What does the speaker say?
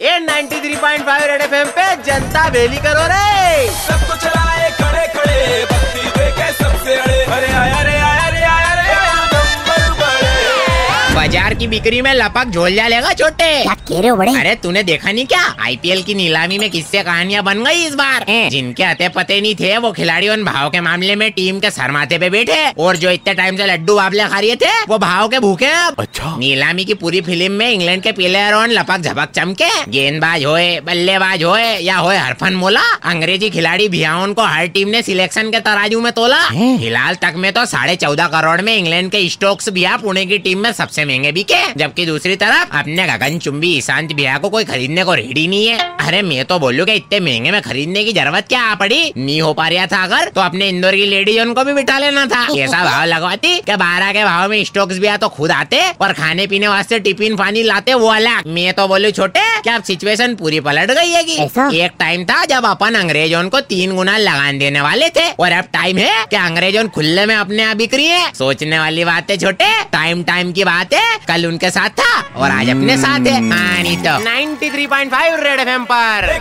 ए 93.5 red FM पे जनता बेली करो रे। सबको चलाए बाज़ार की बिक्री में लपक झोल जालेगा छोटे। क्या कह रहे हो बड़े? अरे तूने देखा नहीं क्या? आईपीएल की नीलामी में किससे कहानियाँ बन गई इस बार। जिनके अते पते नहीं थे वो खिलाड़ी उन भाव के मामले में टीम के सरमाते पे बैठे। और जो इतने टाइम से लड्डू बाबले खा रहे थे वो भाव के भूखे अब अच्छा। नीलामी की पूरी फ़िल्म में इंग्लैंड के प्लेयर और लपक झपक चमके। गेंदबाज होए बल्लेबाज होए या होए हरफन मोला। अंग्रेज़ी खिलाड़ी भियाउन को हर टीम ने सिलेक्शन के तराजू में तोला। फ़िलहाल तक में तो साढ़े चौदह करोड़ में इंग्लैंड के स्टोक्स बिया पुणे की टीम में सबसे महँगे बिके जबकि दूसरी तरफ़ अपने गगन चुम्बी ईशांत बिया को कोई खरीदने को रेडी नहीं है। अरे मैं तो बोलूँ कि इतने महँगे में खरीदने की ज़रूरत क्या आ पड़ी? नहीं हो पा रहा था अगर तो अपने इंदौर की लेडीज़ उनको भी बिठा लेना था। ऐसा भाव लगवाती कि बारह के भाव में स्टोक्स बिया तो खुद आते और खाने पीने वास्ते टिफ़िन पानी लाते वो अलग। मैं तो बोलू छोटे क्या अब सिचुएशन पूरी पलट गई है? एक टाइम था जब अपन अंग्रेज़ों को तीन गुना लगान देने वाले थे और अब टाइम है कि अंग्रेज़ों खुले में अपने आप बिक्री है। सोचने वाली बात है छोटे टाइम टाइम की बात है कल उनके साथ था और आज अपने साथ है। नाइन्टी नहीं तो 93.5 रेड एफएम पर।